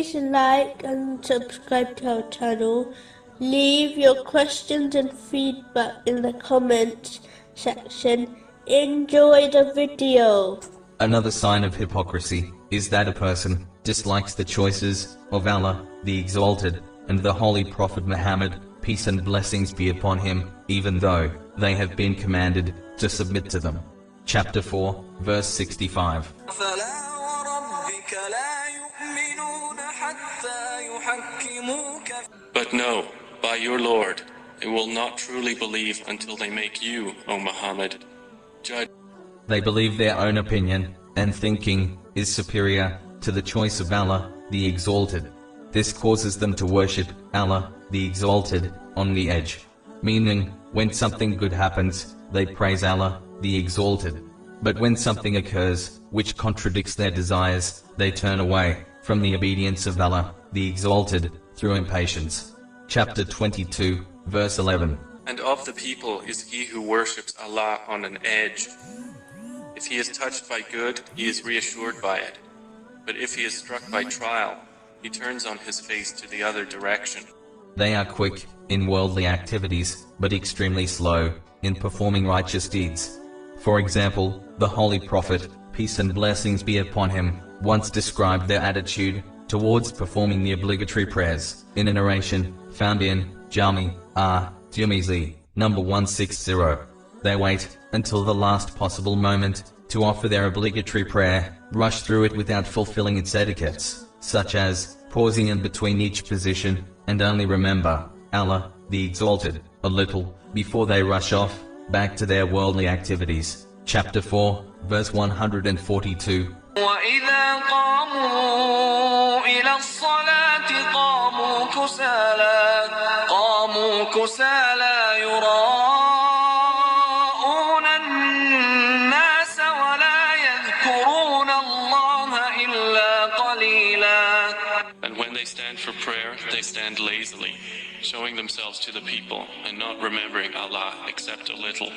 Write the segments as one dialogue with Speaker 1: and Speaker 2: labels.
Speaker 1: Please like and subscribe to our channel. Leave your questions and feedback in the comments section. Enjoy the video.
Speaker 2: Another sign of hypocrisy is that a person dislikes the choices of Allah, the Exalted, and the Holy Prophet Muhammad, peace and blessings be upon him, even though they have been commanded to submit to them. Chapter 4, verse 65.
Speaker 3: But no, by your Lord, they will not truly believe until they make you, O Muhammad, judge
Speaker 2: They believe their own opinion and thinking is superior to the choice of Allah, the Exalted. This causes them to worship Allah, the Exalted, on the edge. Meaning, when something good happens, they praise Allah, the Exalted. But when something occurs, which contradicts their desires, they turn away from the obedience of Allah, the Exalted, through impatience. Chapter 22, verse 11.
Speaker 3: And of the people is he who worships Allah on an edge. If he is touched by good, he is reassured by it. But if he is struck by trial, he turns on his face to the other direction.
Speaker 2: They are quick in worldly activities, but extremely slow in performing righteous deeds. For example, the Holy Prophet, peace and blessings be upon him, once described their attitude towards performing the obligatory prayers in a narration found in Jami R. Tirmizi, number 160. They wait until the last possible moment to offer their obligatory prayer, rush through it without fulfilling its etiquettes, such as pausing in between each position, and only remember Allah, the Exalted, a little before they rush off back to their worldly activities. Chapter 4, verse 142.
Speaker 4: وإذا قاموا إلى الصلاة قاموا كسالى قاموا كسالى يراءون الناس ولا يذكرون الله إلا قليلا
Speaker 3: And when they stand for prayer, they stand lazily, showing themselves to the people and not remembering Allah except a little.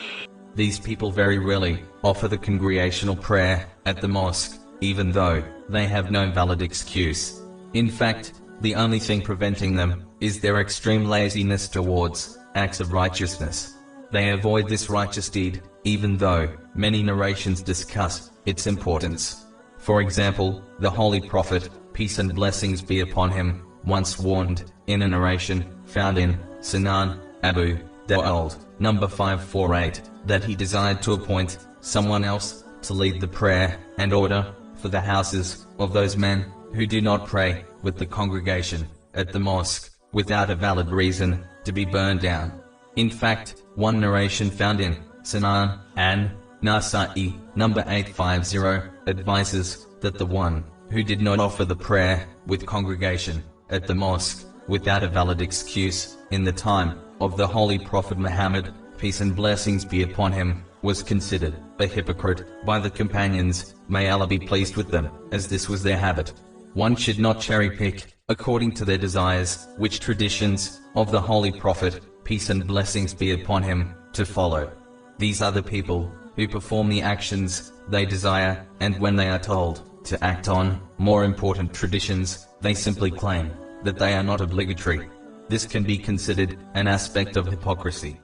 Speaker 2: These people very rarely offer the congregational prayer at the mosque, even though they have no valid excuse. In fact, the only thing preventing them is their extreme laziness towards acts of righteousness. They avoid this righteous deed, even though many narrations discuss its importance. For example, the Holy Prophet, peace and blessings be upon him, once warned, in a narration found in Sunan Abu Dawud, number 548, that he desired to appoint someone else to lead the prayer and order for the houses of those men who do not pray with the congregation at the mosque without a valid reason to be burned down. In fact, one narration found in Sunan and Nasa'i, number 850, advises that the one who did not offer the prayer with congregation at the mosque without a valid excuse in the time of the Holy Prophet Muhammad, peace and blessings be upon him, was considered a hypocrite by the companions, may Allah be pleased with them, as this was their habit. One should not cherry pick, according to their desires, which traditions of the Holy Prophet, peace and blessings be upon him, to follow. These are the people who perform the actions they desire, and when they are told to act on more important traditions, they simply claim that they are not obligatory. This can be considered an aspect of hypocrisy.